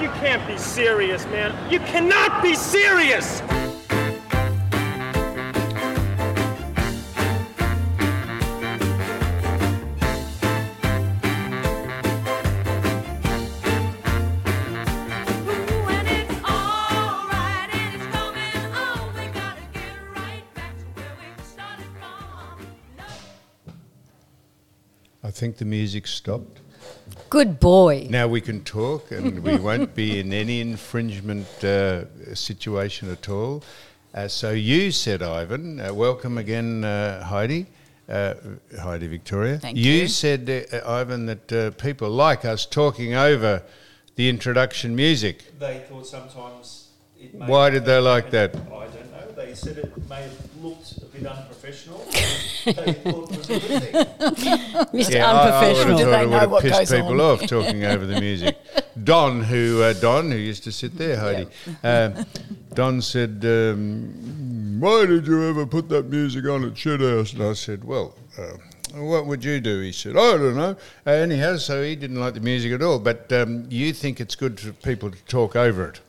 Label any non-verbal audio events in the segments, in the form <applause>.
You can't be serious, man. You cannot be serious! I think the music stopped. Good boy. Now we can talk, and we <laughs> won't be in any infringement uh, situation at all. Uh, so you said, Ivan, uh, welcome again, uh, Heidi. Uh, Heidi Victoria. Thank you. you. said, uh, Ivan, that uh, people like us talking over the introduction music. They thought sometimes it Why did they like that? I. They said it may have looked a bit unprofessional. they thought it was a good thing. Mr. I- I, would Unprofessional. have Do thought they it would know have what pissed goes people on? off talking over the music. <laughs> Don, who uh, Don, who used to sit there, Heidi. Um, Don said, um, "Why did you ever put that music on at Shithouse?" And I said, "Well." Uh, what would you do? He said, I don't know. Uh, anyhow, so he didn't like the music at all. But um, you think it's good for people to talk over it.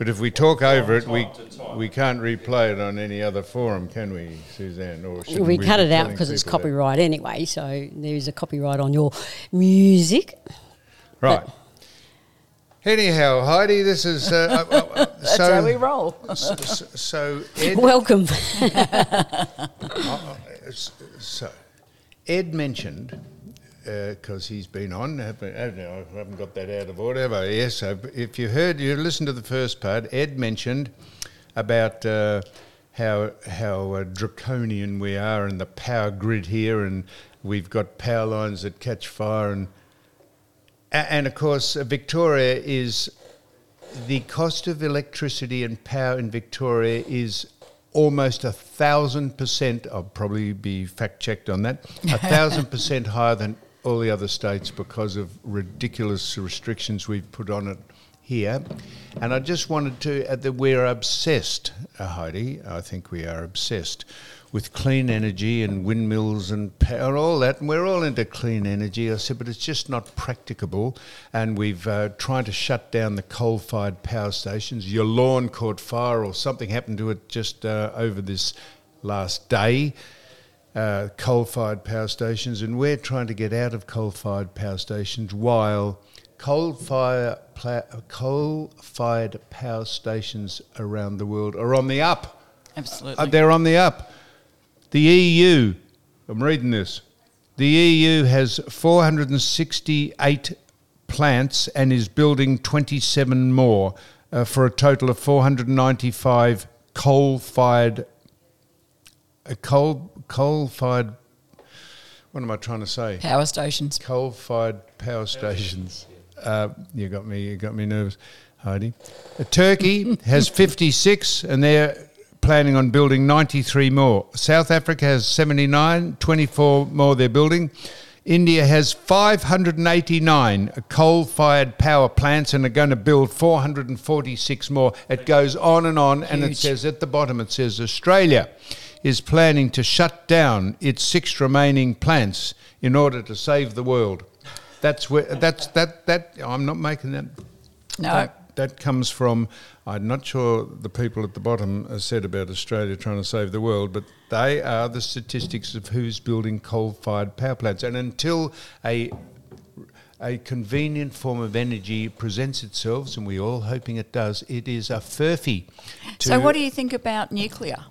But if we talk over it, we, time to time. we can't replay it on any other forum, can we, Suzanne? Or shouldn't We cut it out because it's people that? copyright anyway, so there is a copyright on your music. Right. Anyhow, Heidi, this is uh, uh, uh, That's so. how we roll. so, so Ed, Welcome. <laughs> so Ed mentioned because he's been on. I haven't got that out of order. Have? Yes. So if you heard, you listened to the first part. Ed mentioned about uh, how how uh, draconian we are and the power grid here, and we've got power lines that catch fire, and and of course uh, Victoria is the cost of electricity and power in Victoria is almost a thousand percent. I'll probably be fact checked on that. A thousand percent higher than all the other states because of ridiculous restrictions we've put on it here. And I just wanted to add that we're obsessed, uh, Heidi. I think we are obsessed with clean energy and windmills and power, all that. And we're all into clean energy. I said, but it's just not practicable. And we've uh, tried to shut down the coal-fired power stations. Your lawn caught fire, or something happened to it just uh, over this last day. Uh, coal-fired power stations, and we're trying to get out of coal-fired power stations while coal-fire pla- coal-fired power stations around the world are on the up. Absolutely. Uh, they're on the up. The EU, I'm reading this. The EU has 468 plants and is building 27 more uh, for a total of 495 coal-fired uh, coal coal-fired. What am I trying to say? Power stations. coal-fired power stations. Uh, you got me. You got me nervous, Heidi. Uh, Turkey has <laughs> 56, and they're planning on building 93 more. South Africa has 79, 24 more they're building. India has 589 coal-fired power plants and are going to build 446 more. It goes on and on, and it says at the bottom it says Australia is planning to shut down its six remaining plants in order to save the world. That's where that's that that I'm not making that. No. That, that comes from. I'm not sure the people at the bottom have said about Australia trying to save the world, but they are the statistics of who's building coal-fired power plants. And until a a convenient form of energy presents itself, and we're all hoping it does, it is a furphy. So, what do you think about nuclear?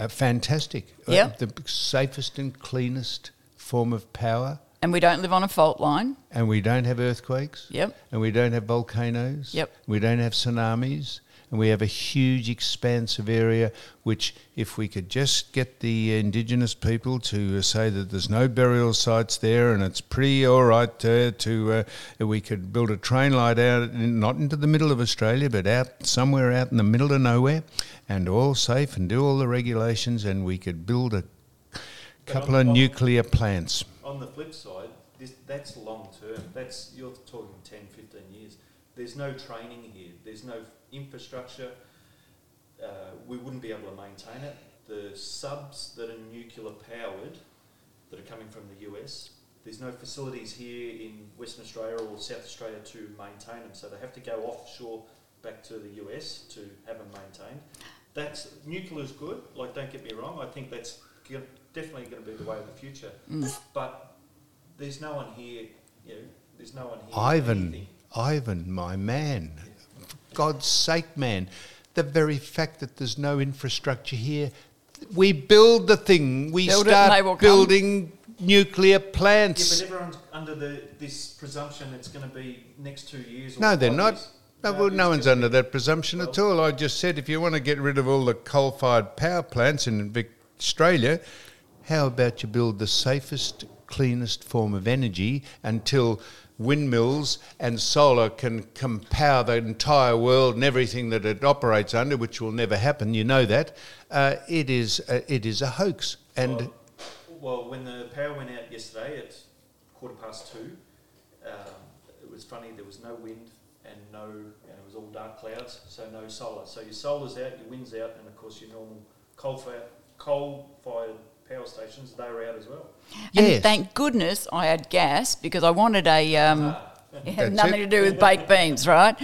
Uh, fantastic. Uh, Yeah. the safest and cleanest form of power. And we don't live on a fault line. And we don't have earthquakes. Yep. And we don't have volcanoes. Yep. We don't have tsunamis. And we have a huge expanse of area which, if we could just get the indigenous people to uh, say that there's no burial sites there and it's pretty all right uh, to, uh, we could build a train line out, not into the middle of Australia, but out somewhere out in the middle of nowhere and all safe and do all the regulations and we could build a couple of nuclear plants. On the flip side, this, that's long term. That's you're talking 10, 15 years. There's no training here. There's no infrastructure. Uh, we wouldn't be able to maintain it. The subs that are nuclear powered, that are coming from the US, there's no facilities here in Western Australia or South Australia to maintain them, so they have to go offshore back to the US to have them maintained. That's nuclear is good. Like, don't get me wrong. I think that's definitely going to be the way of the future. But there's no one here. You know, there's no one here. Ivan. Ivan, my man. For God's sake, man. The very fact that there's no infrastructure here, we build the thing. We Build it and they will start come. building nuclear Yeah, plants. but everyone's under the this presumption it's going to be next two years. Or no, they're not. years. No, well, no one's under that presumption at all. I just said if you want to get rid of all the coal-fired power plants in Vic- Australia, how about you build the safest, cleanest form of energy until windmills and solar can, power the entire world and everything that it operates under, which will never happen. You know that. Uh, it is uh, it is a hoax, and Well, well, when the power went out yesterday at quarter past two, um, it was funny. There was no wind and no, and it was all dark clouds, so no solar. So your solar's out, your wind's out, and of course your normal coal-fired coal-fired power stations they were out as well. And thank goodness I had gas because I wanted a. Um, <laughs> it had That's nothing it. to do with baked beans, right?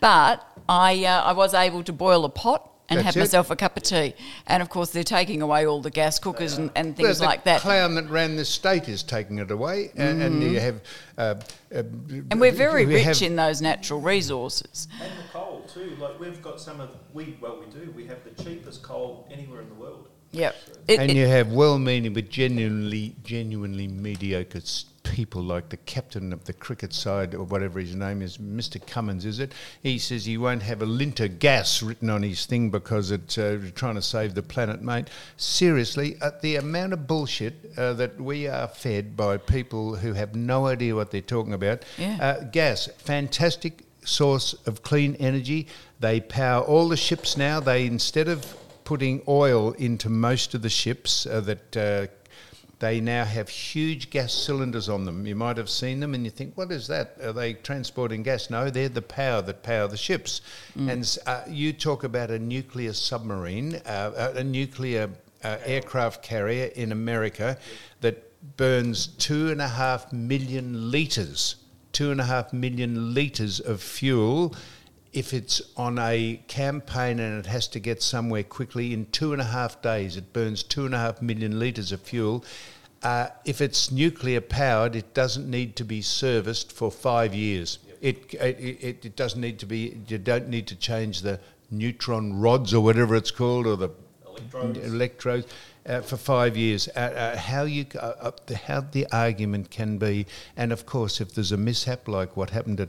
But I, uh, I was able to boil a pot and That's have it. myself a cup of tea. And of course, they're taking away all the gas cookers and, and Well, things the like that. clown that ran this state is taking it away, and, and you have. Uh, uh, and we're very we rich in those natural resources. And the coal too. Like we've got some of we well we do. We have the cheapest coal anywhere in the world. Yep. It- and it- you have well-meaning but genuinely, genuinely mediocre people like the captain of the cricket side or whatever his name is, Mr. Cummins, is it? He says he won't have Alinta gas written on his thing because it's uh, trying to save the planet, mate. Seriously, uh, the amount of bullshit uh, that we are fed by people who have no idea what they're talking about. Yeah. Uh, gas, fantastic source of clean energy. They power all the ships now. They instead of putting oil into most of the ships uh, that uh, they now have huge gas cylinders on them. You might have seen them, and you think, "What is that? Are they transporting gas?" No, they're the power that power the ships. And uh, you talk about a nuclear submarine, uh, a a nuclear uh, aircraft carrier in America that burns two and a half million litres, two and a half million litres of fuel if it's on a campaign and it has to get somewhere quickly, in two and a half days, it burns two and a half million litres of fuel. Uh, if it's nuclear powered, it doesn't need to be serviced for five years. It, it, it, it doesn't need to be, you don't need to change the neutron rods or whatever it's called, or the Electrodes. electrodes uh, for five years. Uh, uh, how you uh, uh, the, how the argument can be, and of course, if there's a mishap like what happened at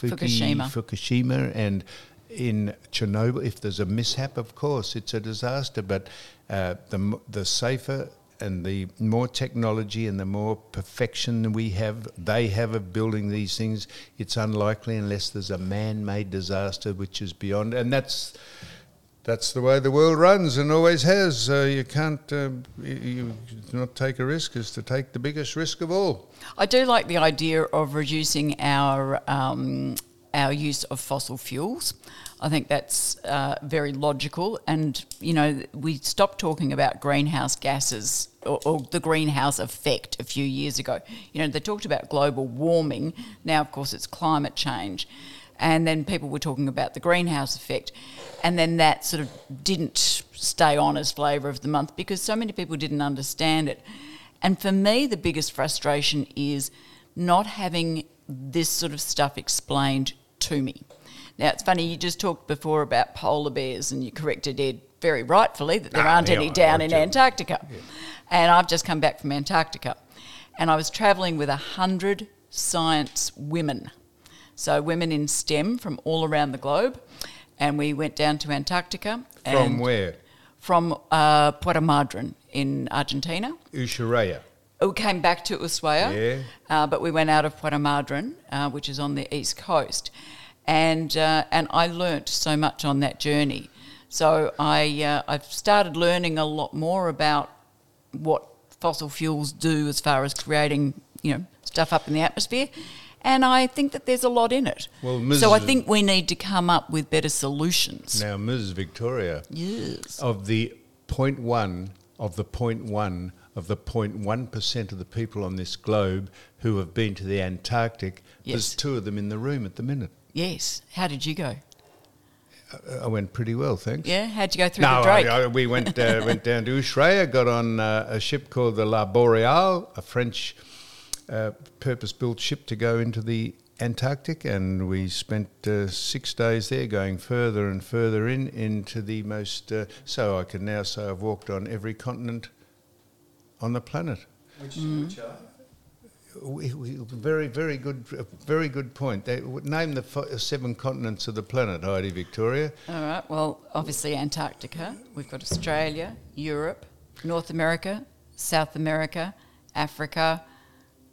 Fuki- Fukushima. Fukushima and in Chernobyl, if there's a mishap, of course, it's a disaster. But uh, the the safer and the more technology and the more perfection we have, they have of building these things, it's unlikely unless there's a man-made disaster which is beyond. And that's that's the way the world runs and always has. Uh, you can't uh, you, not take a risk is to take the biggest risk of all. I do like the idea of reducing our um, our use of fossil fuels. I think that's uh, very logical, and you know we stopped talking about greenhouse gases or, or the greenhouse effect a few years ago. You know they talked about global warming. Now, of course, it's climate change, and then people were talking about the greenhouse effect, and then that sort of didn't stay on as flavour of the month because so many people didn't understand it. And for me, the biggest frustration is not having this sort of stuff explained to me. Now, it's funny, you just talked before about polar bears, and you corrected Ed very rightfully that there Ah, aren't yeah, any down in Antarctica. And I've just come back from Antarctica, and I was travelling with a hundred science women. So, women in STEM from all around the globe. And we went down to Antarctica. From where? From uh, Puerto Madryn in Argentina. Ushuaia. We came back to Ushuaia, Yeah. uh, but we went out of Puerto Madryn, uh, which is on the east coast, and uh, and I learnt so much on that journey. So I uh, I've started learning a lot more about what fossil fuels do as far as creating you know stuff up in the atmosphere, and I think that there's a lot in it. Well, Ms. so I think we need to come up with better solutions. Now, Ms. Victoria, Yes. of the point one of the point one of the 0.1% of the people on this globe who have been to the Antarctic. There's two of them in the room at the minute. Yes. How did you go? Uh, I went pretty well, thanks. Yeah. How'd you go through No, the Drake? I, I, we went uh, went down to Ushuaia, got on uh, a ship called the La Boreale, a French uh, purpose-built ship to go into the Antarctic, and we spent uh, six days there, going further and further in into the most. Uh, so I can now say I've walked on every continent on the planet. Which, Mm. which are? We, we, very, very good, uh, very good point. They, name the fi- seven continents of the planet, Heidi Victoria. All right. Well, obviously Antarctica. We've got Australia, Europe, North America, South America, Africa.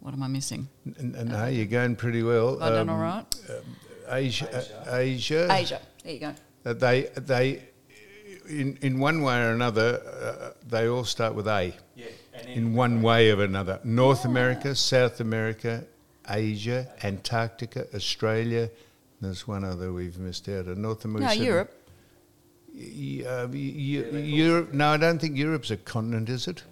What am I missing? N- n- No, you're going pretty well. Have I done Um, all right? Asia, uh, Asia, Asia. There you go. Uh, they they in in one way or another uh, they all start with A. Yeah. And In one way or another, North America, South America, Asia, Antarctica, Australia. There's one other we've missed out. North America. No, Europe. Uh, y- y- Europe. No, I don't think Europe's a continent, is it?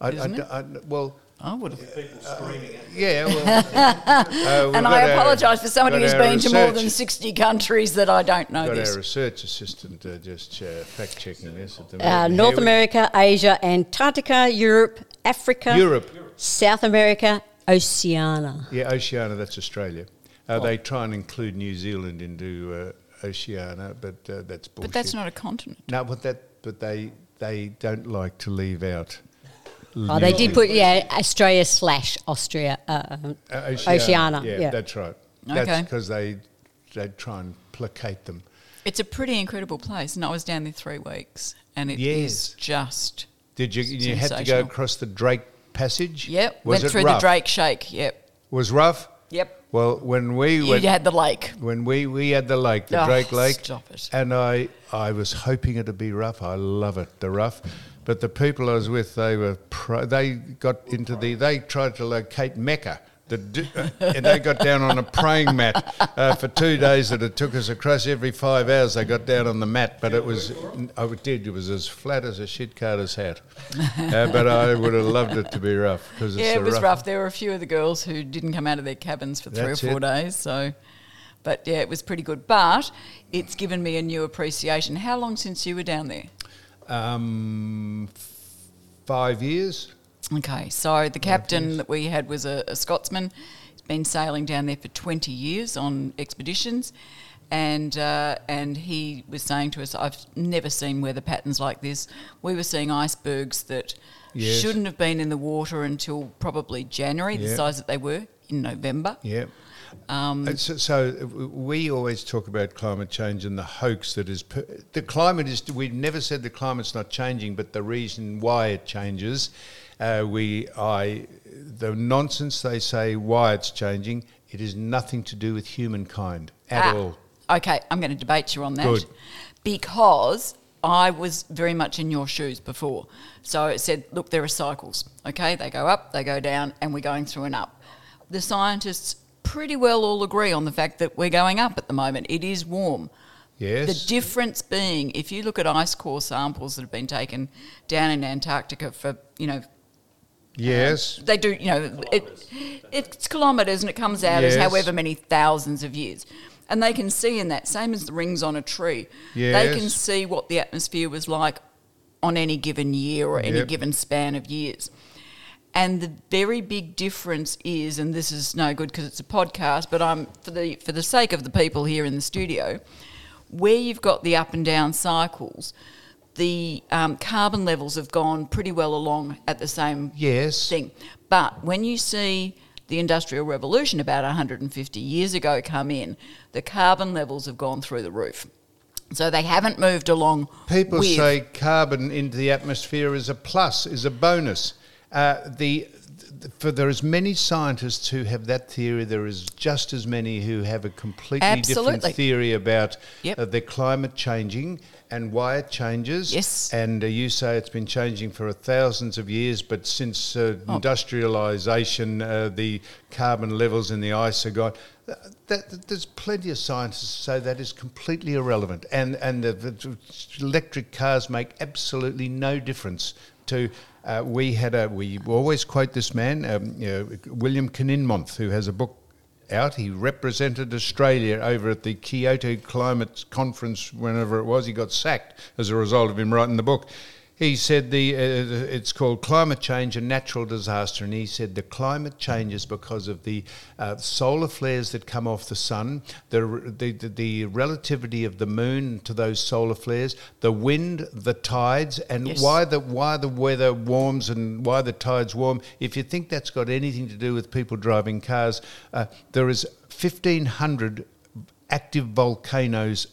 I, Isn't I- it? I- well, I would have. people screaming at you. yeah. Well, <laughs> uh, And I apologise for somebody who's our been to more than 60 countries that I don't know Got this. our research assistant uh, just uh, fact checking this at the Uh, moment. North Here we- America, Asia, Antarctica, Europe, Africa, Europe. South America, Oceania. Yeah, Oceania, that's Australia. Uh, They try and include New Zealand into uh, Oceania, but uh, that's bullshit. But that's not a continent. No, but that, but they they don't like to leave out. Oh, they did put yeah Australia slash Austria. Uh, um, Uh, Oceania, Yeah, yeah. that's right. That's Okay. because they they try and placate them. It's a pretty incredible place, and I was down there three weeks, and it is Yes. just. Did you? You had to go across the Drake Passage. Yep, Was went through rough? the Drake Shake. Yep, Was rough. yep. Well, when we You went, had the lake. when we, we had the lake, the Oh, Drake Lake, stop it. and I I was hoping it'd be rough. I love it, the rough. But the people I was with, they were pro, they got into the they tried to locate Mecca. The, uh, and they got down on a praying mat uh, for two days. That it took us across every five hours. They got down on the mat, but it was I did. It was as flat as a shit carter's hat. Uh, but I would have loved it to be rough because Yeah, it was rough. There were a few of the girls who didn't come out of their cabins for three That's or four it. days. So, but yeah, it was pretty good. But it's given me a new appreciation. How long since you were down there? Um, five years. Okay, so the captain that we had was a, a Scotsman. He's been sailing down there for 20 years on expeditions. And, uh, and he was saying to us, I've never seen weather patterns like this. We were seeing icebergs that Yes. shouldn't have been in the water until probably January, the size that they were in November. Yeah. Um, So, so we always talk about climate change and the hoax that is per- the climate is. We've never said the climate's not changing, but the reason why it changes, uh, we I the nonsense they say why it's changing. It is nothing to do with humankind at Ah, all. Okay, I'm going to debate you on that. Good. Because I was very much in your shoes before. So it said, look, there are cycles. Okay, they go up, they go down, and we're going through an up. The scientists pretty well all agree on the fact that we're going up at the moment. It is warm. Yes. The difference being, if you look at ice core samples that have been taken down in Antarctica for, you know, uh, yes. they do, you know, it, it's kilometres and it comes out as however many thousands of years. And they can see in that, same as the rings on a tree, yes. they can see what the atmosphere was like on any given year or any Yep. given span of years. And the very big difference is, and this is no good because it's a podcast, but I'm for the for the sake of the people here in the studio, where you've got the up and down cycles, the um, carbon levels have gone pretty well along at the same Yes. thing. But when you see the Industrial Revolution about 150 years ago come in, the carbon levels have gone through the roof. So they haven't moved along. People say carbon into the atmosphere is a plus, is a bonus. Uh, the, th- for there is many scientists who have that theory. There is just as many who have a completely Absolutely. different theory about Yep. uh, the climate changing and why it changes. Yes. And uh, you say it's been changing for thousands of years, but since uh, Oh. industrialisation, uh, the carbon levels in the ice are gone. Th- That, there's plenty of scientists who say that is completely irrelevant, and and the, the electric cars make absolutely no difference to Uh, we had a we always quote this man, um, you know, William Kininmonth, who has a book out. He represented Australia over at the Kyoto Climate Conference whenever it was. He got sacked as a result of him writing the book. He said the uh, it's called climate change and natural disaster, and he said the climate changes because of the uh, solar flares that come off the sun, the, the the relativity of the moon to those solar flares, the wind, the tides, and Yes. why the why the weather warms and why the tides warm. If you think that's got anything to do with people driving cars, uh, there is fifteen hundred active volcanoes.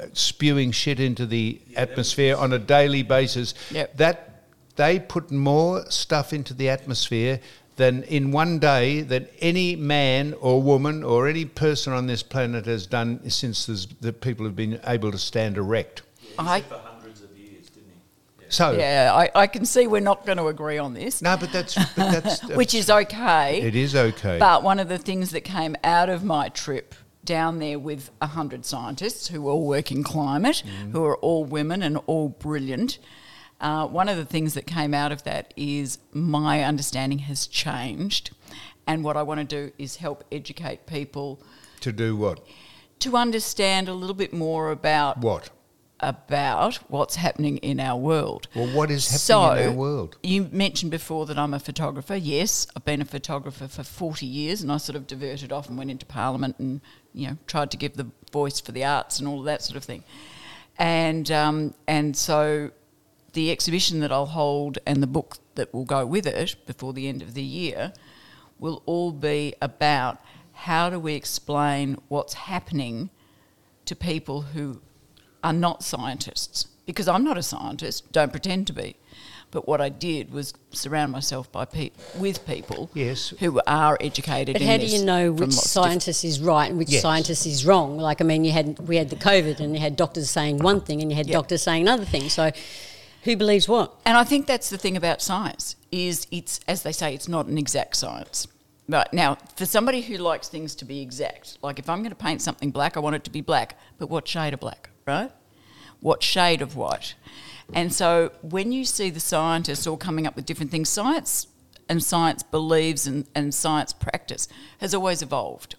Are, spewing shit into the atmosphere on a daily basis. Yep. That they put more stuff into the atmosphere than in one day that any man or woman or any person on this planet has done since the people have been able to stand erect. I, For hundreds of years, didn't he? So yeah, I, I can see we're not going to agree on this, no, but that's but that's <laughs> which is okay. it is okay. But one of the things that came out of my trip down there with 100 scientists who all work in climate, Mm. who are all women and all brilliant, uh, one of the things that came out of that is my understanding has changed. And what I want to do is help educate people to do what? to understand a little bit more about What? About what's happening in our world. Well, what is happening in our world? You mentioned before that I'm a photographer. Yes, I've been a photographer for 40 years and I sort of diverted off and went into Parliament and, you know, tried to give the voice for the arts and all that sort of thing. And, um, and so the exhibition that I'll hold and the book that will go with it before the end of the year will all be about how do we explain what's happening to people who are not scientists because I'm not a scientist, don't pretend to be. But what I did was surround myself by pe- with people Yes. who are educated. But in how do you know which lots of scientist is right and which Yes. scientist is wrong? Like, I mean, you had we had the COVID, and you had doctors saying one thing, and you had Yeah. doctors saying another thing. So, who believes what? And I think that's the thing about science is it's as they say it's not an exact science. But now, for somebody who likes things to be exact, like if I'm going to paint something black, I want it to be black. But what shade of black, right? What shade of white? And so when you see the scientists all coming up with different things, science and science believes and, and science practice has always evolved.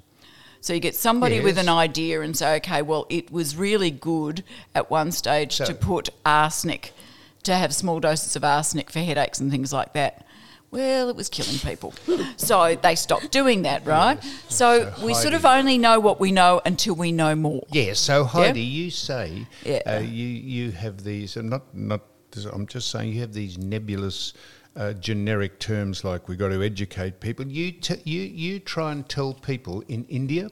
So you get somebody with an idea and say, okay, well, it was really good at one stage So- to put arsenic, to have small doses of arsenic for headaches and things like that. Well, it was killing people. so they stopped doing that, right? So So we sort of only know what we know until we know more. Yeah. So Heidi, you say Yeah. uh, you you have these. I'm not not. I'm just saying you have these nebulous. Uh, generic terms like we've got to educate people. You t- you you try and tell people in India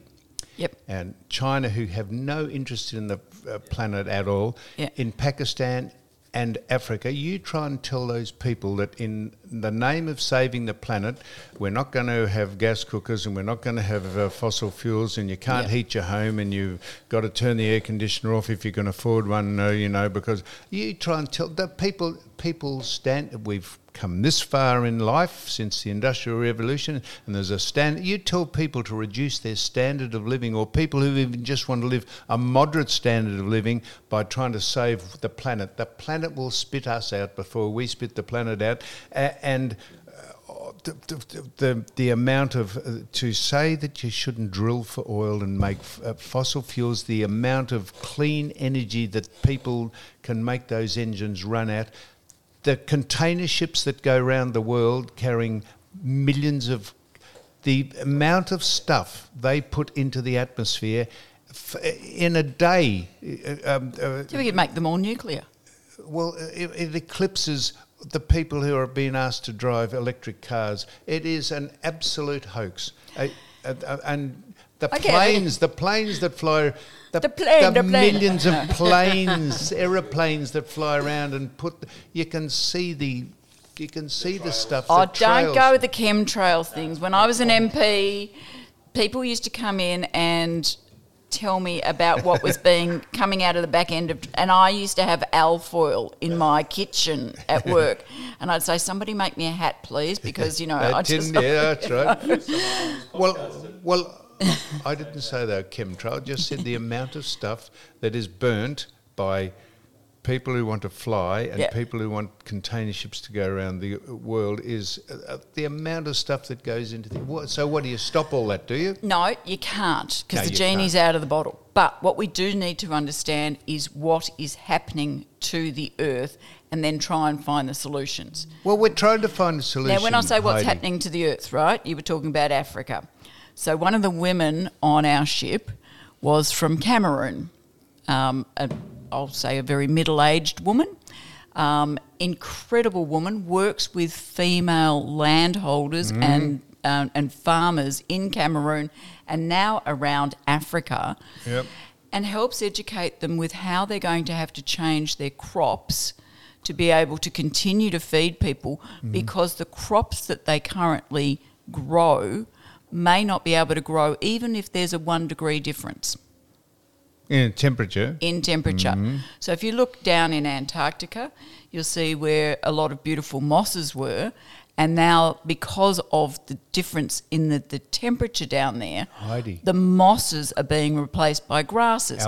Yep. and China who have no interest in the uh, planet at all, Yeah. in Pakistan and Africa, you try and tell those people that in the name of saving the planet, we're not going to have gas cookers and we're not going to have uh, fossil fuels, and you can't Yeah. heat your home, and you've got to turn the air conditioner off if you can afford one, uh, you know, because you try and tell the people. People stand. We've come this far in life since the industrial revolution, and there's a stand. You tell people to reduce their standard of living, or people who even just want to live a moderate standard of living by trying to save the planet. The planet will spit us out before we spit the planet out, and. uh, The, the, the, the amount of uh, to say that you shouldn't drill for oil and make f- uh, fossil fuels the amount of clean energy that people can make those engines run at the container ships that go around the world carrying millions of the amount of stuff they put into the atmosphere f- in a day uh, um, uh, So we could make them all nuclear. well it, it eclipses the people who are being asked to drive electric cars it is an absolute hoax. Uh, uh, uh, and the it. planes the planes that fly the, The plane, the plane. millions of <laughs> planes aeroplanes that fly around and put you can see the you can see the stuff Oh, the don't trails. go with the chemtrail things. When I was an MP, people used to come in and tell me about what was <laughs> being coming out of the back end of, and I used to have alfoil in my kitchen at <laughs> work, and I'd say, "Somebody make me a hat, please," because you know I tin- just yeah, that's right. well, well, I didn't say they were chemtrail. I just said the amount of stuff that is burnt by people who want to fly and Yeah. people who want container ships to go around the world is uh, uh, the amount of stuff that goes into the. What, so, what do you stop all that? Do you? No, you can't because No, the genie's can't. out of the bottle. But what we do need to understand is what is happening to the earth and then try and find the solutions. Well, we're trying to find a solution. Now, when I say what's Heidi. happening to the earth, right, you were talking about Africa. So, one of the women on our ship was from Cameroon. Um, a, I'll say a very middle aged woman. Um, incredible woman, works with female landholders Mm. and, um, and farmers in Cameroon and now around Africa Yep. and helps educate them with how they're going to have to change their crops to be able to continue to feed people because the crops that they currently grow may not be able to grow even if there's a one degree difference in temperature. in temperature. Mm-hmm. So if you look down in Antarctica, you'll see where a lot of beautiful mosses were. And now, because of the difference in the, the temperature down there, Heidi. the mosses are being replaced by grasses.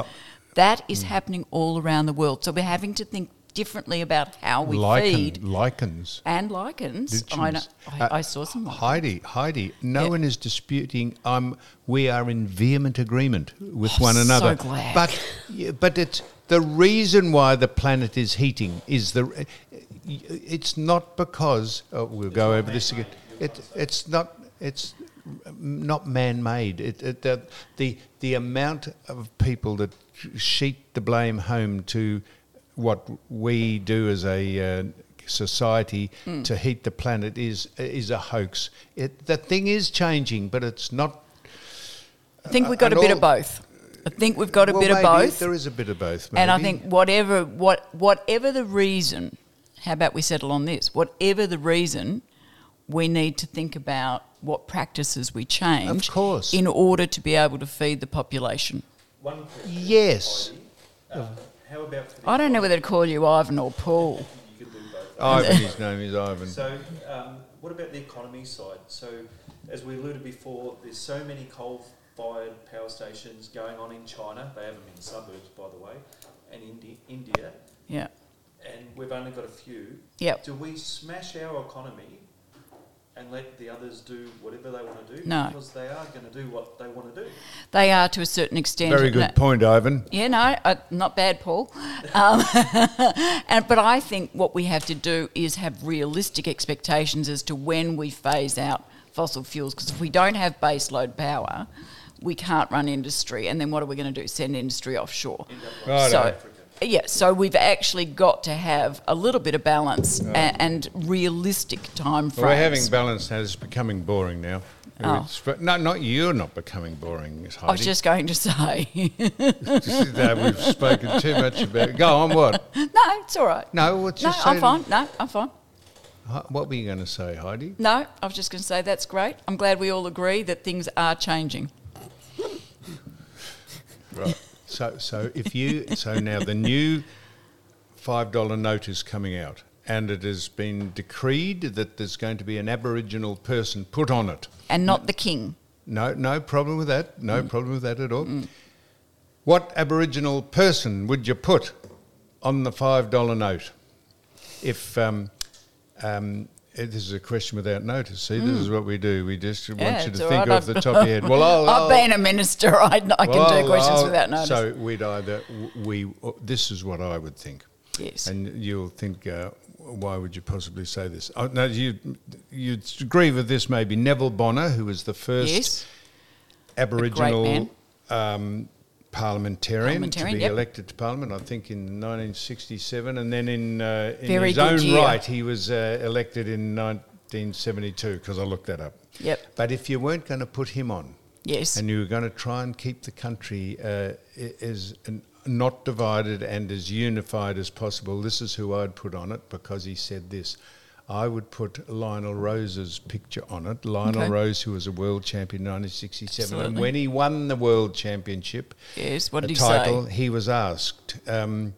That is mm. happening all around the world. So we're having to think differently about how we Lichen, feed. lichens. And lichens. I, know, I, Uh, I saw some. lichens. Heidi, Heidi, no Yeah. one is disputing. Um, we are in vehement agreement with Oh, one so another. glad. But, but it's the reason why the planet is heating is the. It's not because oh, we'll go over this again. It, it's not. It's not man-made. It, it, the, the the amount of people that sheet the blame home to what we do as a uh, society Hmm. to heat the planet is is a hoax. It, the thing is changing, but it's not. I think we've got a bit of both. I think we've got a well, bit of both. There is a bit of both. And I think whatever what whatever the reason, how about we settle on this? Whatever the reason, we need to think about what practices we change, Of course. in order to be able to feed the population. One. Yes. Heidi. Um, how about for the I don't know whether to call you Ivan or Paul. You could do both. Ivan, his name is Ivan. So, um, what about the economy side? So, as we alluded before, there's so many coal-fired power stations going on in China. They have them in suburbs, by the way, and Indi- India, Yeah. and we've only got a few. Yep. Do we smash our economy and let the others do whatever they want to do? No. Because they are going to do what they want to do. They are to a certain extent. Very good point, Ivan. Yeah, no, uh, not bad, Paul. Um, <laughs> and, but I think what we have to do is have realistic expectations as to when we phase out fossil fuels. Because if we don't have baseload power, we can't run industry. And then what are we going to do? Send industry offshore. Righto. So, yeah, so we've actually got to have a little bit of balance a- and realistic time frames. Well, we're having balance now. It's becoming boring now. Oh. No, not you're not becoming boring, Heidi. I was just going to say, <laughs> that we've spoken too much about. Go on, what? <laughs> no, it's all right. No, what's No, just I'm fine. No, I'm fine. What were you going to say, Heidi? No, I was just going to say that's great. I'm glad we all agree that things are changing. Right. So, so if you, so now the new five dollar note is coming out, and it has been decreed that there's going to be an Aboriginal person put on it. And not the king. No, no problem with that. No problem with that at all. What Aboriginal person would you put on the five dollar note? If um, um, this is a question without notice. See, this is what we do. We just want Yeah, you to think right. off the top of your head. Well, I'll, I've I'll- been a minister. <laughs> I, I can well, do questions I'll- without notice. So we'd either we this is what I would think. Yes. And you'll think, uh, why would you possibly say this? Oh, no, you you'd agree with this maybe Neville Bonner, who was the first yes. Aboriginal um, parliamentarian, Parliamentarian, to be yep. elected to Parliament, I think in 1967, and then in, uh, in his own year. right, he was uh, elected in 1972 because I looked that up. Yep. But if you weren't going to put him on, Yes. and you were going to try and keep the country uh, as n- not divided and as unified as possible, this is who I'd put on it because he said this. I would put Lionel Rose's picture on it. Lionel Okay. Rose, who was a world champion in 1967, and when he won the world championship, yes. What did he title, say? he was asked, um,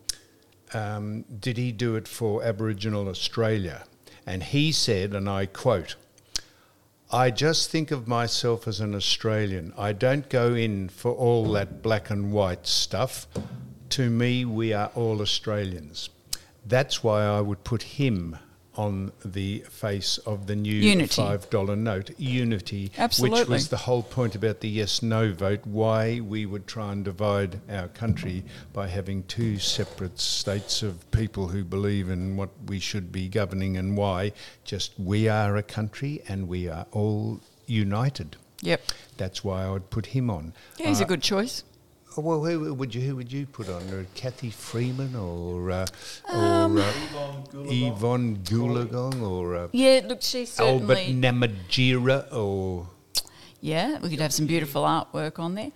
um, did he do it for Aboriginal Australia? And he said, and I quote, I just think of myself as an Australian. I don't go in for all that black and white stuff. to me, we are all Australians. That's why I would put him on the face of the new Unity. $5 note, Unity, which was the whole point about the yes no vote, why we would try and divide our country by having two separate states of people who believe in what we should be governing and why. Just we are a country and we are all united. Yep. That's why I would put him on. Yeah, he's Uh, a good choice. Well, who would you who would you put on? Uh, Cathy Freeman or uh, Um, or uh, Evonne Goolagong. Or uh, Yeah, look, Albert certainly. Namatjira or Yeah, we could have some beautiful artwork on there.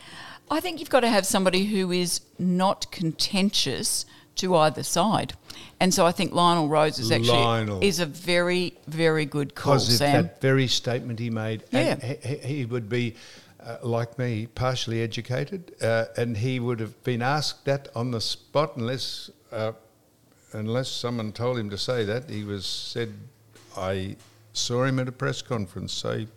I think you've got to have somebody who is not contentious to either side, and so I think Lionel Rose is actually Lionel. is a very very good call, because of Sam. that very statement he made, Yeah. he- he would be. Uh, like me, partially educated, uh, and he would have been asked that on the spot, unless uh, unless someone told him to say that. He was said, I saw him at a press conference say,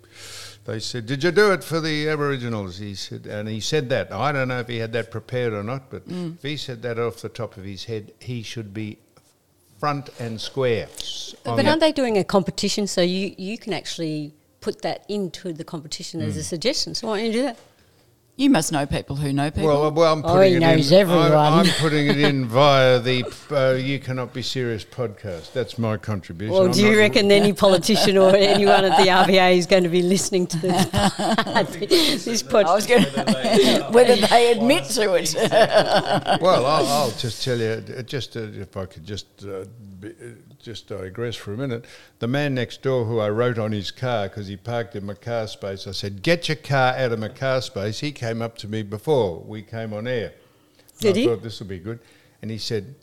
they said, did you do it for the Aboriginals? He said, and he said that. I don't know if he had that prepared or not, but Mm. if he said that off the top of his head, he should be front and square. But aren't they doing a competition so you, you can actually put that into the competition as Hmm. a suggestion? So why don't you do that? you must know people who know people. Well, well, I'm Oh, putting he it knows in. everyone. I'm, I'm putting it in <laughs> via the uh, "You Cannot Be Serious" podcast. That's my contribution. Well, I'm do you not- reckon any politician or <laughs> anyone at the RBA is going to be listening to this, <laughs> this I podcast? was going to whether they admit to it. Well, I'll, I'll just tell you, just uh, if I could just uh, be, uh, just digress for a minute. The man next door, who I wrote on his car because he parked in my car space, I said, "Get your car out of my car space." He came up to me before we came on air. Did I he? thought this would be good, and he said.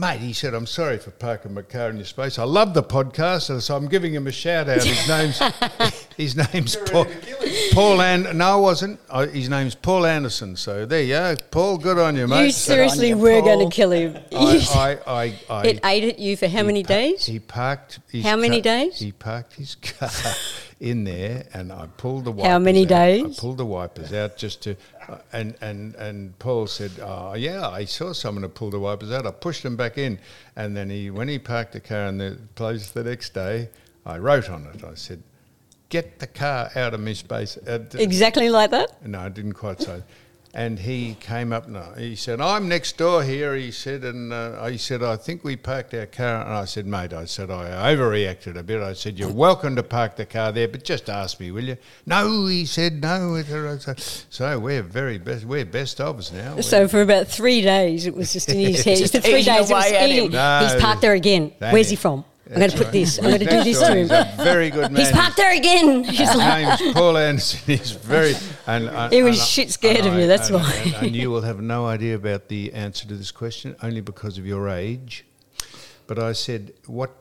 Mate, he said, I'm sorry for parking my car in your space. I love the podcast, and so I'm giving him a shout out. His name's <laughs> his name's Paul, Paul and no, I wasn't. I, his name's Paul Anderson. So there you go, Paul. Good on you, mate. You seriously you, were going to kill him. I, I, <laughs> I, I, it ate at you for how many pa- days? He parked. His How many car- days? He parked his car <laughs> in there, and I pulled the wipers. How many out. days? I pulled the wipers out just to, uh, and and and Paul said, "Oh yeah, I saw someone who pulled the wipers out. I pushed them back in, and then he, when he parked the car in the place the next day, I wrote on it. I said." Get the car out of my space. Uh, Exactly like that? no, I didn't quite say. And he came up. No, he said, "I'm next door here." He said, and uh, he said, "I think we parked our car." And I said, "Mate," I said, "I overreacted a bit." I said, "You're welcome to park the car there, but just ask me, will you?" No, he said, "No." So we're very best. We're best of us now. So for about three days, it was just in his <laughs> head. Just for three days, it was away him. eating. No, He's parked there again. Where's is- he from? I'm going to put right. this. I'm going to do this to him. very good man. He's parked there again. He's His like, name's Paul Anderson. He's very. And, <laughs> and He was and shit scared of I- you, that's why. And, and you will have no idea about the answer to this question, only because of your age. But I said, "What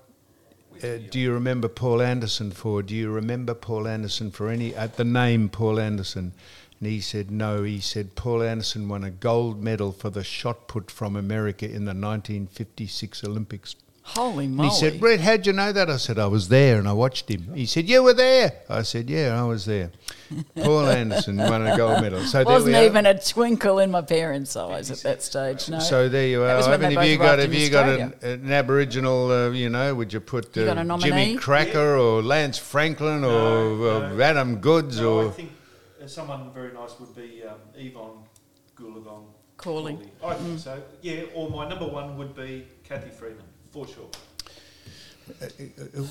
uh, do you remember Paul Anderson for? Do you remember Paul Anderson for any uh, the name Paul Anderson?" And he said, "No." He said, "Paul Anderson won a gold medal for the shot put from America in the 1956 Olympics." Holy And moly! he said, Brett, how'd you know that? I said, I was there and I watched him. He said, You were there? I said, Yeah, I was there. <laughs> Paul Anderson won a gold medal. So there Wasn't we are. even a twinkle in my parents' eyes at that stage. No. So there you are. was when Haven't they have you got? arrived Have in you got an, an Aboriginal? Uh, you know, would you put You got a uh, nominee? Jimmy Cracker or Lance Franklin or No, uh, no. Adam Goodes No, I or think uh, someone very nice would be um, Evonne Goolagong. Cawley. Cawley. I think so. Yeah, or my number one would be Cathy Freeman, for sure. Uh,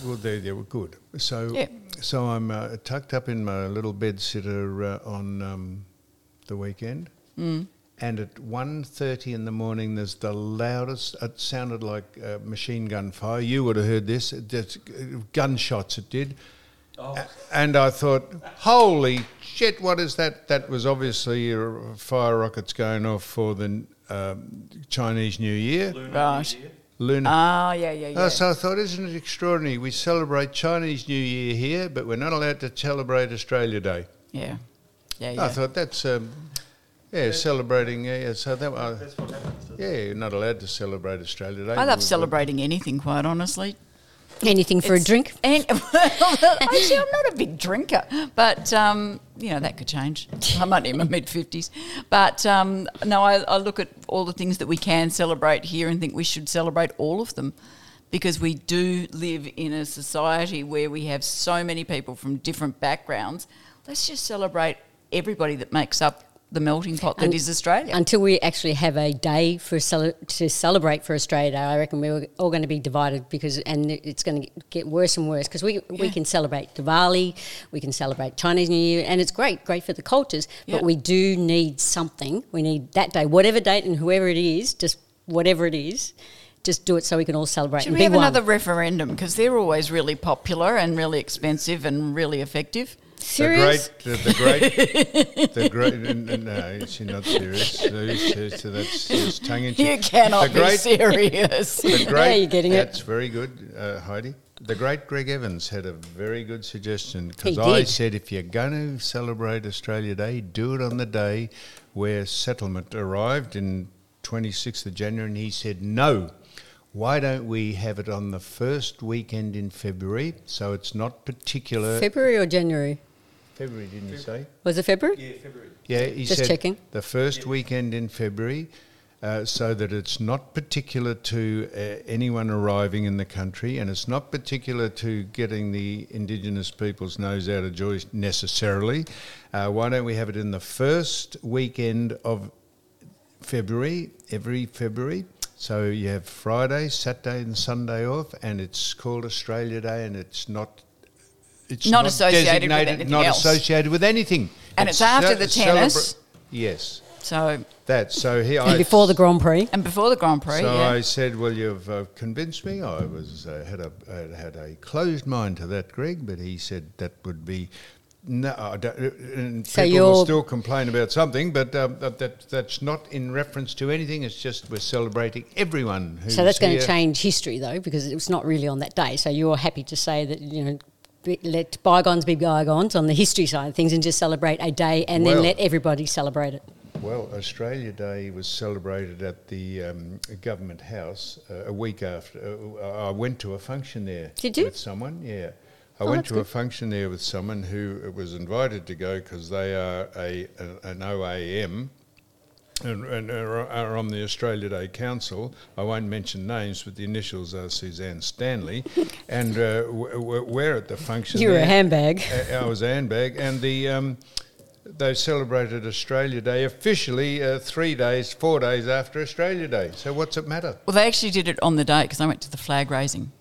well, they, they were good. So, Yeah. so I'm uh, tucked up in my little bed sitter uh, on um, the weekend, Mm. and at 1.30 in the morning, there's the loudest. It sounded like uh, machine gun fire. You would have heard this. It just, uh, gunshots. It did. Oh, A- And I thought, holy shit, what is that? That was obviously uh, fire rockets going off for the um, Chinese New Year. Lunar Right. New Year. Lunar. Ah, yeah, yeah, yeah. Oh, so I thought, isn't it extraordinary? We celebrate Chinese New Year here, but we're not allowed to celebrate Australia Day. yeah, yeah, yeah. I thought that's, um, yeah, celebrating. Yeah, yeah, so that, uh, happens. yeah, you're not allowed to celebrate Australia Day. I love We- celebrating anything, quite honestly. Anything for a drink? And <laughs> actually, I'm not a big drinker, but um, you know, that could change. I'm only in my mid 50s. But um, no, I, I look at all the things that we can celebrate here and think we should celebrate all of them because we do live in a society where we have so many people from different backgrounds. Let's just celebrate everybody that makes up the melting pot that is Un- Australia. Until we actually have a day for cele- to celebrate for Australia Day, I reckon we're all going to be divided because, and it's going to get worse and worse because we we can celebrate Diwali, we can celebrate Chinese New Year, and it's great, great for the cultures. Yeah. But we do need something. We need that day, whatever date and whoever it is, just whatever it is, just do it so we can all celebrate. Should we be have one. another referendum? Because they're always really popular and really expensive and really effective. Serious? The great, the, the great, <laughs> the great. No, she's not serious. So, that's just tongue in cheek. You cannot The be great- serious. <laughs> The great, you're getting it. That's very good, uh, Heidi. The great Greg Evans had a very good suggestion because I said if you're going to celebrate Australia Day, do it on the day where settlement arrived in 26th of January, and he said no. Why don't we have it on the first weekend in February? So it's not particular. February or January? February, didn't you say? Was it February? Yeah, February. Yeah, he Just said checking. the first weekend in February, uh, so that it's not particular to uh, anyone arriving in the country, and it's not particular to getting the Indigenous people's nose out of joint necessarily. Uh, why don't we have it in the first weekend of February, every February? So you have Friday, Saturday, and Sunday off, and it's called Australia Day, and it's not. It's Not associated with anything not else. associated with anything. And it's after the ce- tennis. yes, So, that. So here And I before the Grand Prix. and before the Grand Prix, So yeah. I said, "Well, you've uh, convinced me." I was uh, had a uh, had a closed mind to that, Greg, but he said that would be. No, I don't, and So people will still complain about something, but um, that, that that's not in reference to anything. It's just we're celebrating everyone. Who's So that's going to change history, though, because it was not really on that day. So you're happy to say that you know, be- let bygones be bygones on the history side of things, and just celebrate a day, and then let everybody celebrate it. Well, Australia Day was celebrated at the um, Government House uh, a week after. Uh, I went to a function there. Did you? With someone, yeah. I Oh, went to a function there with someone who was invited to go because they are a, a an OAM and, and are, are on the Australia Day Council. I won't mention names, but the initials are Suzanne Stanley. <laughs> and uh, w- w- we're at the function. You were a handbag. <laughs> Uh, I was a handbag, and the um, they celebrated Australia Day officially uh, three days, four days after Australia Day. So what's it matter? well, they actually did it on the day because I went to the flag raising.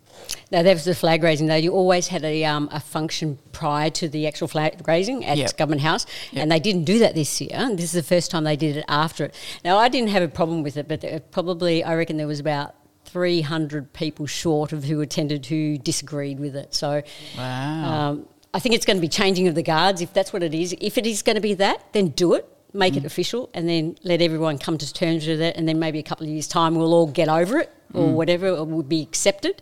Now that was the flag raising. though. You always had a um, a function prior to the actual flag raising at Yep. Government House, Yep. and they didn't do that this year. This is the first time they did it after it. Now I didn't have a problem with it, but probably I reckon there was about. 300 people short of who attended who disagreed with it. So, Wow. um, I think it's going to be changing of the guards if that's what it is. If it is going to be that, then do it, make Mm. it official, and then let everyone come to terms with it. And then maybe a couple of years' time, we'll all get over it Mm. or whatever, it would be accepted.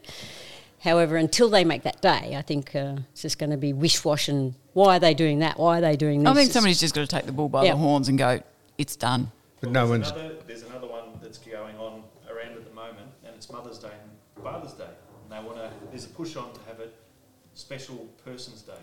However, until they make that day, I think uh, it's just going to be wish wash and why are they doing that? Why are they doing this? I think somebody's just got to take the bull by Yeah. the horns and go, it's done. But no there's one's. Another, there's another one that's going on around at the moment, and it's Mother's Day and Father's Day. And they want to. There's a push on to have it special Persons Day.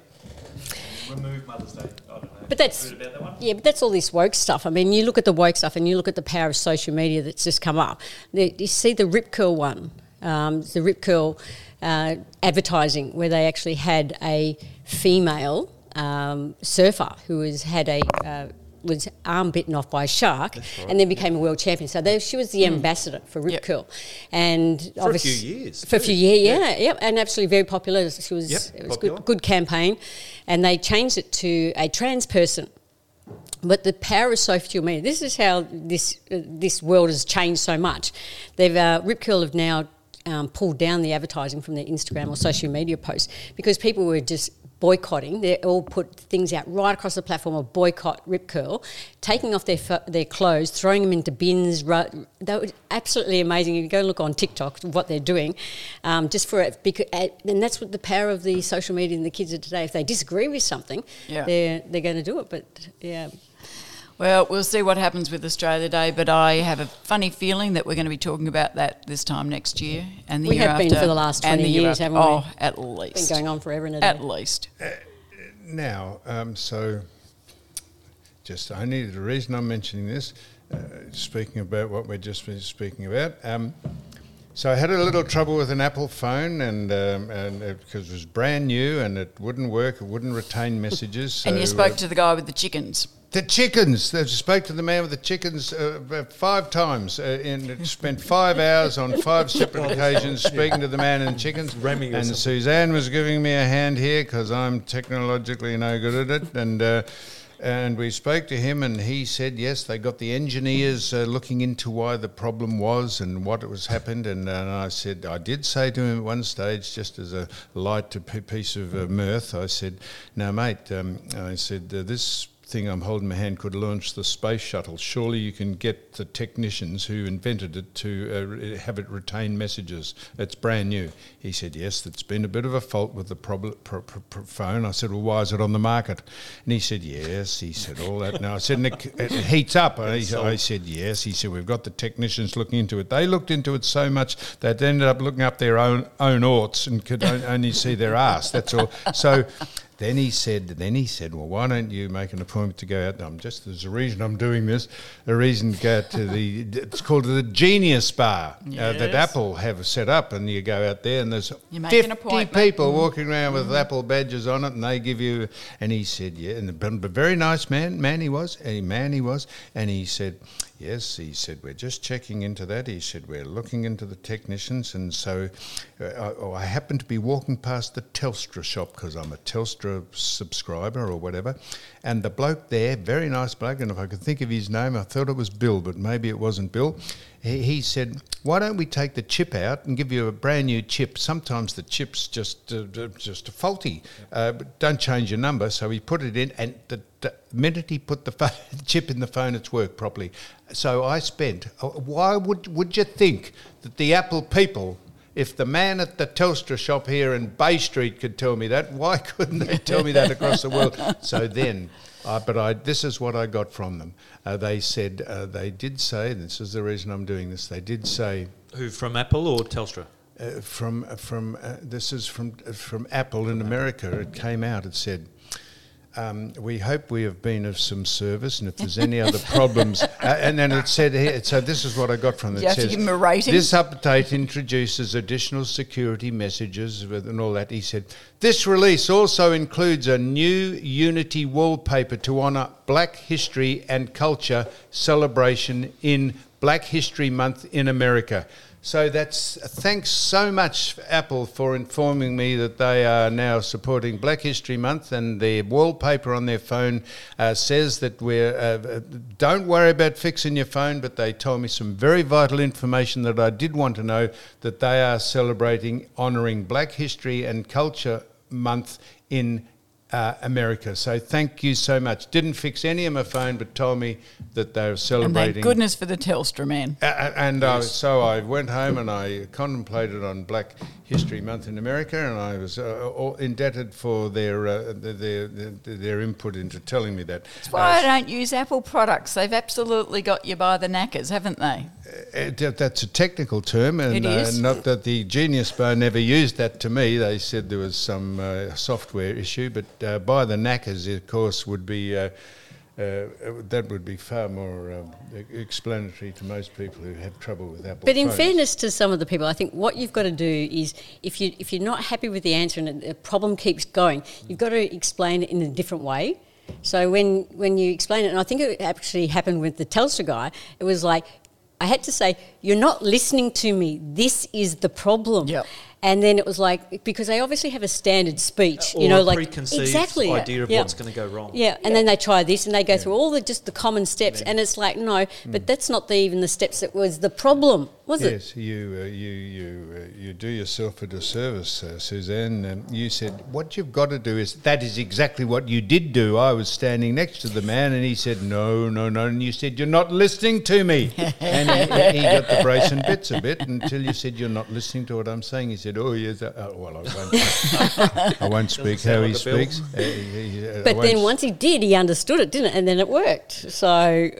Remove Mother's Day. I don't know. But that's- Heard about that one? Yeah, but that's all this woke stuff. I mean, you look at the woke stuff and you look at the power of social media that's just come up. You see the Rip Curl one, um, the Rip Curl uh, advertising, where they actually had a female um, surfer who was had a uh, was arm bitten off by a shark and then became a world champion. So they, she was the ambassador for Rip Yep. Curl, and For a few years, For a few years, yeah, yeah, and absolutely very popular. She was Yep, it was popular. good, good campaign, and they changed it to a trans person. But the power of social media. This is how this uh, this world has changed so much. They've uh, Rip Curl have now um, pulled down the advertising from their Instagram or social media posts because people were just boycotting. They all put things out right across the platform of boycott Rip Curl, taking off their their clothes, throwing them into bins. Ru- That was absolutely amazing. You go and look on TikTok what they're doing, um, just for it. Because, and that's what the power of the social media and the kids of today. If they disagree with something, Yeah. they're they're going to do it. But yeah. Well, we'll see what happens with Australia Day, but I have a funny feeling that we're going to be talking about that this time next year and the We year have been after, for the last and 20 year years, after. haven't we? Oh, at least. been going on forever and a day. At least. Now, um, so just only the reason I'm mentioning this, uh, speaking about what we're just been speaking about. Um, so I had a little trouble with an Apple phone, and um, and it, because it was brand new and it wouldn't work, it wouldn't retain messages. and you spoke uh, to the guy with the chickens. The chickens. They spoke to the man with the chickens uh, five times, uh, and spent five hours on five <laughs> separate occasions speaking to the man and chickens. And. Suzanne was giving me a hand here because I'm technologically no good at it, and. Uh, and we spoke to him, and he said yes, they got the engineers uh, looking into why the problem was and what it was happened. And, and I said, I did say to him at one stage, just as a light to piece of uh, mirth, I said, "Now, mate," um, I said, uh, "this thing I'm holding in my hand could launch the space shuttle. Surely you can get the technicians who invented it to uh, have it retain messages. It's brand new. He said, Yes, it's been a bit of a fault with the prob- pr- pr- pr- phone. I said, Well, why is it on the market? And he said, Yes. He said, All that. Now I said, and it, it heats up. He, I said, Yes. He said, We've got the technicians looking into it. They looked into it so much that they ended up looking up their own, own orts and could only see their ass. That's all. So. Then he said, then he said, well, why don't you make an appointment to go out? I'm just, there's a reason I'm doing this. A reason to go out to the, <laughs> it's called the Genius Bar uh, that Apple have set up. And you go out there and there's You make an 50. Mm-hmm. people walking around with Apple badges on it and they give you, and he said, yeah, and a but very nice man, man he was, a man he was. And he said, Yes, he said, we're just checking into that. He said, we're looking into the technicians. And so uh, I, oh, I happened to be walking past the Telstra shop because I'm a Telstra subscriber or whatever. And the bloke there, very nice bloke, and if I could think of his name, I thought it was Bill, but maybe it wasn't Bill. He, he said, why don't we take the chip out and give you a brand new chip? Sometimes the chip's just, uh, just faulty. Uh, don't change your number. So he put it in, and the, the minute he put the <laughs> phone, chip in the phone, it's worked properly. So I spent. uh, Why would would you think that the Apple people? If the man at the Telstra shop here in Bay Street could tell me that, why <laughs> couldn't they tell me that across the world? <laughs> So then, uh, but I, this is what I got from them. Uh, they said, uh, they did say, and this is the reason I'm doing this, they did say, Who from Apple or Telstra? uh, from from uh, this is from uh, from Apple in America. It came out. It said. Um, we hope we have been of some service, and if there's any other problems, <laughs> uh, and then it said here. So this is what I got from it. You It says, give him a rating? This update introduces additional security messages and all that. He said this release also includes a new Unity wallpaper to honour Black History and Culture celebration in Black History Month in America. So that's thanks so much Apple for informing me that they are now supporting Black History Month and their wallpaper on their phone uh, says that we're uh, don't worry about fixing your phone, but they told me some very vital information that I did want to know that they are celebrating honouring Black History and Culture Month in uh, America. So thank you so much. Didn't fix any of my phone, but told me that they were celebrating. And celebrating. thank goodness for the Telstra man. A- a- and uh, so I went home and I contemplated on Black History Month in America, and I was uh, all indebted for their, uh, their, their their input into telling me that. That's why I don't use Apple products. They've absolutely got you by the knackers, haven't they? Uh, that's a technical term, and It is. Uh, not that the Genius Bar never used that to me. They said there was some uh, software issue, but uh, by the knackers, of course, would be. Uh, uh, that would be far more um, explanatory to most people who have trouble with Apple. But in phones. fairness to some of the people, I think what you've got to do is if you if you're not happy with the answer and the problem keeps going, you've got to explain it in a different way. So when when you explain it, and I think it actually happened with the Telstra guy, it was like I had to say, "You're not listening to me. This is the problem." Yep. And then it was like because they obviously have a standard speech, Or you know, a like preconceived exactly idea of yeah. what's going to go wrong. Yeah, and then they try this and they go through all the just the common steps, and it's like no, but that's not the, even the steps that was the problem, was it? Yes, you uh, you you uh, you do yourself a disservice, uh, Suzanne. Um, you said what you've got to do is that is exactly what you did do. I was standing next to the man, and he said no, no, no, and you said you're not listening to me, <laughs> and he, he got the brace and bits a bit until you said you're not listening to what I'm saying. He said, oh yes, uh, oh, well I won't, I won't speak how sound he like a bill. speaks. He- he- But then once he did, he understood it, didn't it? And then it worked. So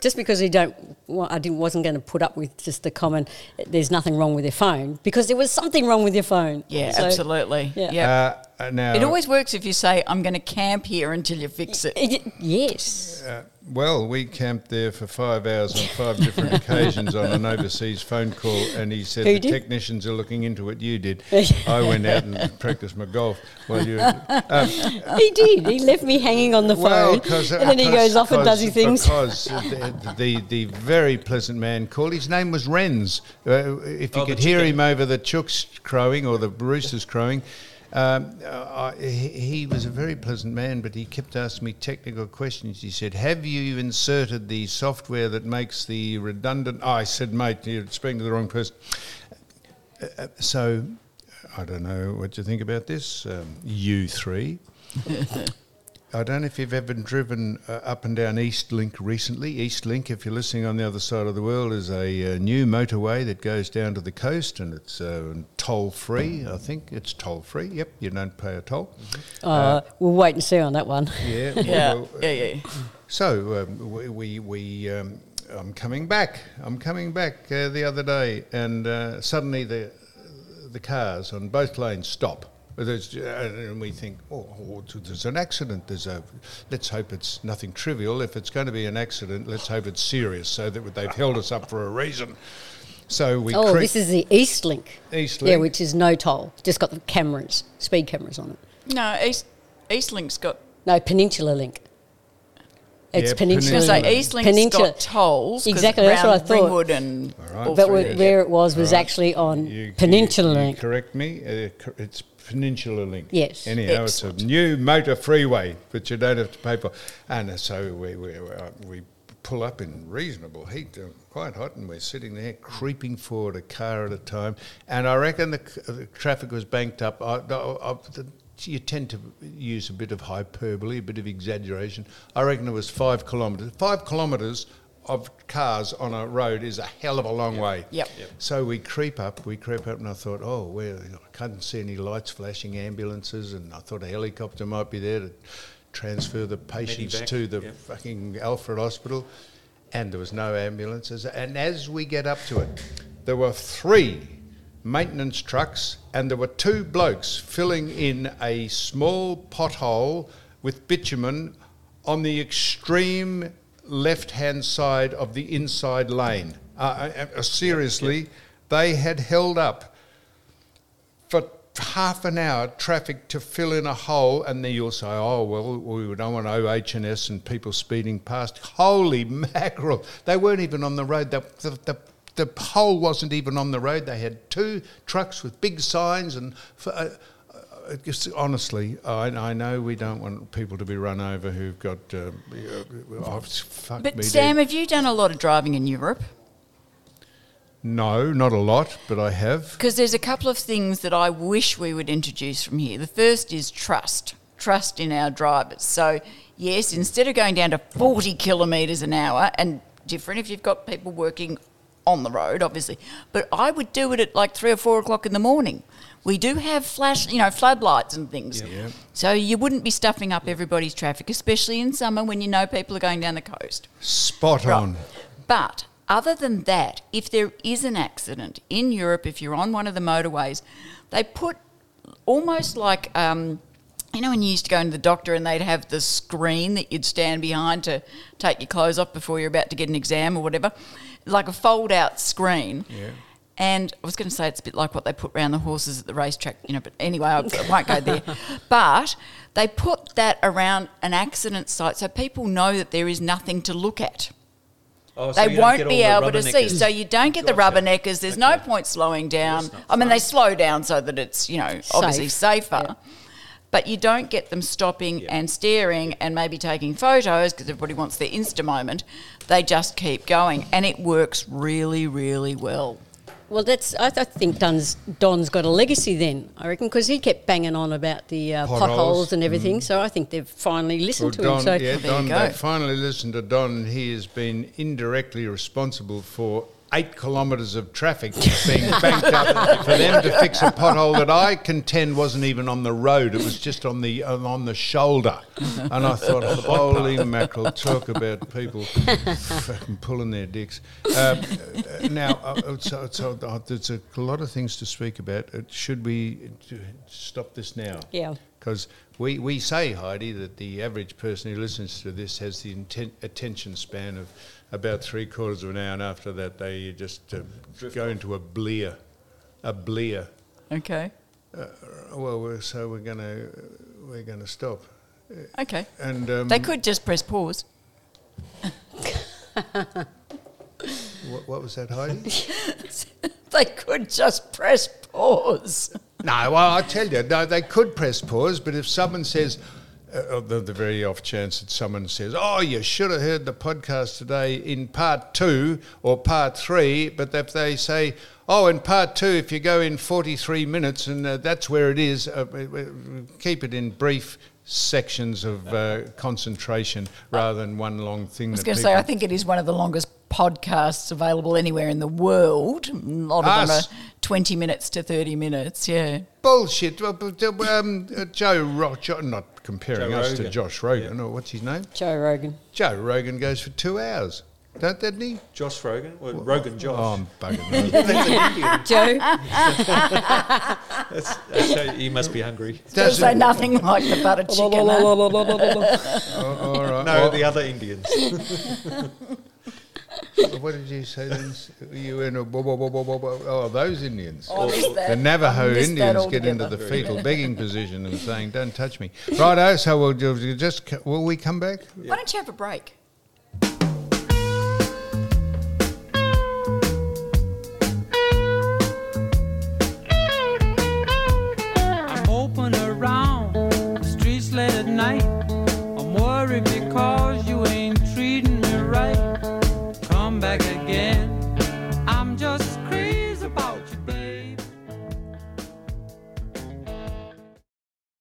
just because he don't, well, I didn't, wasn't going to put up with just the common. There's nothing wrong with your phone because there was something wrong with your phone. Yeah, So- absolutely. yeah. Yeah. Uh, uh, now, it always works if you say, I'm going to camp here until you fix it. It- yes. Uh, well, we camped there for five hours on five different <laughs> occasions on an overseas phone call, and he said Who the did? technicians are looking into what you did. <laughs> I went out and practiced my golf while you. <laughs> Um, he did. He left me hanging on the phone, and then he goes off and does his things. Because the, the, the very pleasant man called, his name was Renz. Uh, if you Oh, could hear chicken. him over the chooks crowing or the roosters crowing, um, uh, he, he was a very pleasant man, but he kept asking me technical questions. He said, Have you inserted the software that makes the redundant? Oh, I said, Mate, you're speaking to the wrong person. Uh, uh, so, I don't know what you think about this. Um, U3. <laughs> I don't know if you've ever driven uh, up and down East Link recently. East Link, if you're listening on the other side of the world, is a uh, new motorway that goes down to the coast and it's uh, toll free. I think it's toll free. Yep, you don't pay a toll. Uh, we'll wait and see on that one. Yeah, <laughs> Yeah, well, yeah, yeah. so um, we we, we um, I'm coming back. I'm coming back uh, the other day, and uh, suddenly the the cars on both lanes stop. There's, uh, and we think, oh, oh, there's an accident. There's a. Let's hope it's nothing trivial. If it's going to be an accident, let's hope it's serious, so that they've held us up for a reason. So we. Oh, creep- this is the East Link. East Link. Yeah, which is no toll. Just got the cameras, speed cameras on it. No, East, Eastlink's got. No, Peninsula Link. It's Yeah, Peninsula. I was going to say Link. Eastlink's Peninsula. got tolls. 'cause Exactly, that's what I thought. Ringwood and. All right. But where, where it was was Right. actually on You- Peninsula you- you Link. correct me. Uh, it's Peninsula Link. Yes. Anyhow, it's Excellent. a new motor freeway, which you don't have to pay for. And uh, so we, we, uh, we pull up in reasonable heat, uh, quite hot, and we're sitting there creeping forward a car at a time. And I reckon the, c- the traffic was banked up. I, I, I, the, you tend to use a bit of hyperbole, a bit of exaggeration. I reckon it was five kilometres. Five kilometres of cars on a road is a hell of a long way. Yep. So we creep up, we creep up, and I thought, oh, well, I couldn't see any lights flashing, ambulances, and I thought a helicopter might be there to transfer the patients Medivac, to the yeah. fucking Alfred Hospital, and there was no ambulances. And as we get up to it, there were three maintenance trucks, and there were two blokes filling in a small pothole with bitumen on the extreme left-hand side of the inside lane. Uh, uh, uh, seriously, they had held up for half an hour traffic to fill in a hole, and then you'll say, "Oh well, we don't want OH&S and people speeding past." Holy <laughs> mackerel! They weren't even on the road. The, the, the, the hole wasn't even on the road. They had two trucks with big signs, and uh, just honestly, I, I know we don't want people to be run over who've got. Oh, But Sam, dead. have you done a lot of driving in Europe? no, not a lot, but I have. Because there's a couple of things that I wish we would introduce from here. The first is trust, trust in our drivers. So, yes, instead of going down to 40 kilometres an hour, and different if you've got people working on the road, obviously, but I would do it at like three or four o'clock in the morning. We do have flash, you know, floodlights and things. Yeah. So you wouldn't be stuffing up everybody's traffic, especially in summer when you know people are going down the coast. Spot Right. on. But other than that, if there is an accident in Europe, if you're on one of the motorways, they put almost like, um, you know, when you used to go into the doctor and they'd have the screen that you'd stand behind to take your clothes off before you're about to get an exam or whatever, like a fold out screen. Yeah. And I was going to say it's a bit like what they put round the horses at the racetrack, you know, but anyway, I won't go there. <laughs> But they put that around an accident site so people know that there is nothing to look at Oh, so they won't be able to see. So you don't get the rubberneckers. There's no point slowing down. I mean, they slow down so that it's you know obviously safer. Yeah. But you don't get them stopping Yeah. and staring and maybe taking photos because everybody wants their Insta moment. They just keep going, and it works really, really well. Well, that's. I, th- I think Don's Don's got a legacy then. I reckon because he kept banging on about the uh, Potholes. potholes. and everything. So I think they've finally listened Well, to Don, him. So yeah, There you Don, go. they finally listened to Don, and he has been indirectly responsible for eight kilometres of traffic being banked up for them to fix a pothole that I contend wasn't even on the road. It was just on the uh, on the shoulder. And I thought, holy mackerel, talk about people fucking pulling their dicks. Um, uh, now, uh, so, so uh, there's a lot of things to speak about. Uh, Should we uh, stop this now? Yeah. Because we, we say, Heidi, that the average person who listens to this has the inten- attention span of about three quarters of an hour, and after that, they just uh, go into a blear. A blear. Okay. Well, we're, so we're going to we're going to stop. Okay. And um, They could just press pause. <laughs> What, what was that, Heidi? <laughs> They could just press pause. no, well, I tell you, no, they could press pause, but if someone says, uh, the, the very off chance that someone says, "Oh, you should have heard the podcast today in part two or part three," but if they say, "Oh, in part two, if you go in forty-three minutes and uh, that's where it is," uh, uh, keep it in brief sections of uh, concentration rather than one long thing. I was going to say, I think it is one of the longest podcasts available anywhere in the world. A lot of them are 20 minutes to 30 minutes, yeah. bullshit. Uh, um, uh, Joe Rock, not comparing Joe us to Josh Rogan, or oh, what's his name? Joe Rogan. Joe Rogan goes for two hours, don't doesn't he? Josh Rogan? Well, Rogan Josh. Oh, I'm bugging. <laughs> That's an Indian. <laughs> Joe. That's, that's how he must be hungry. Does say nothing like the butter chicken. huh? Oh, all right. No, Well, the other Indians. <laughs> what did you say? you in a oh, oh, those Indians. Oh, the Navajo Indians get into the fetal begging position and saying, "Don't touch me." Righto. So we'll just will we come back? Yeah. Why don't you have a break? Open around the streets late at night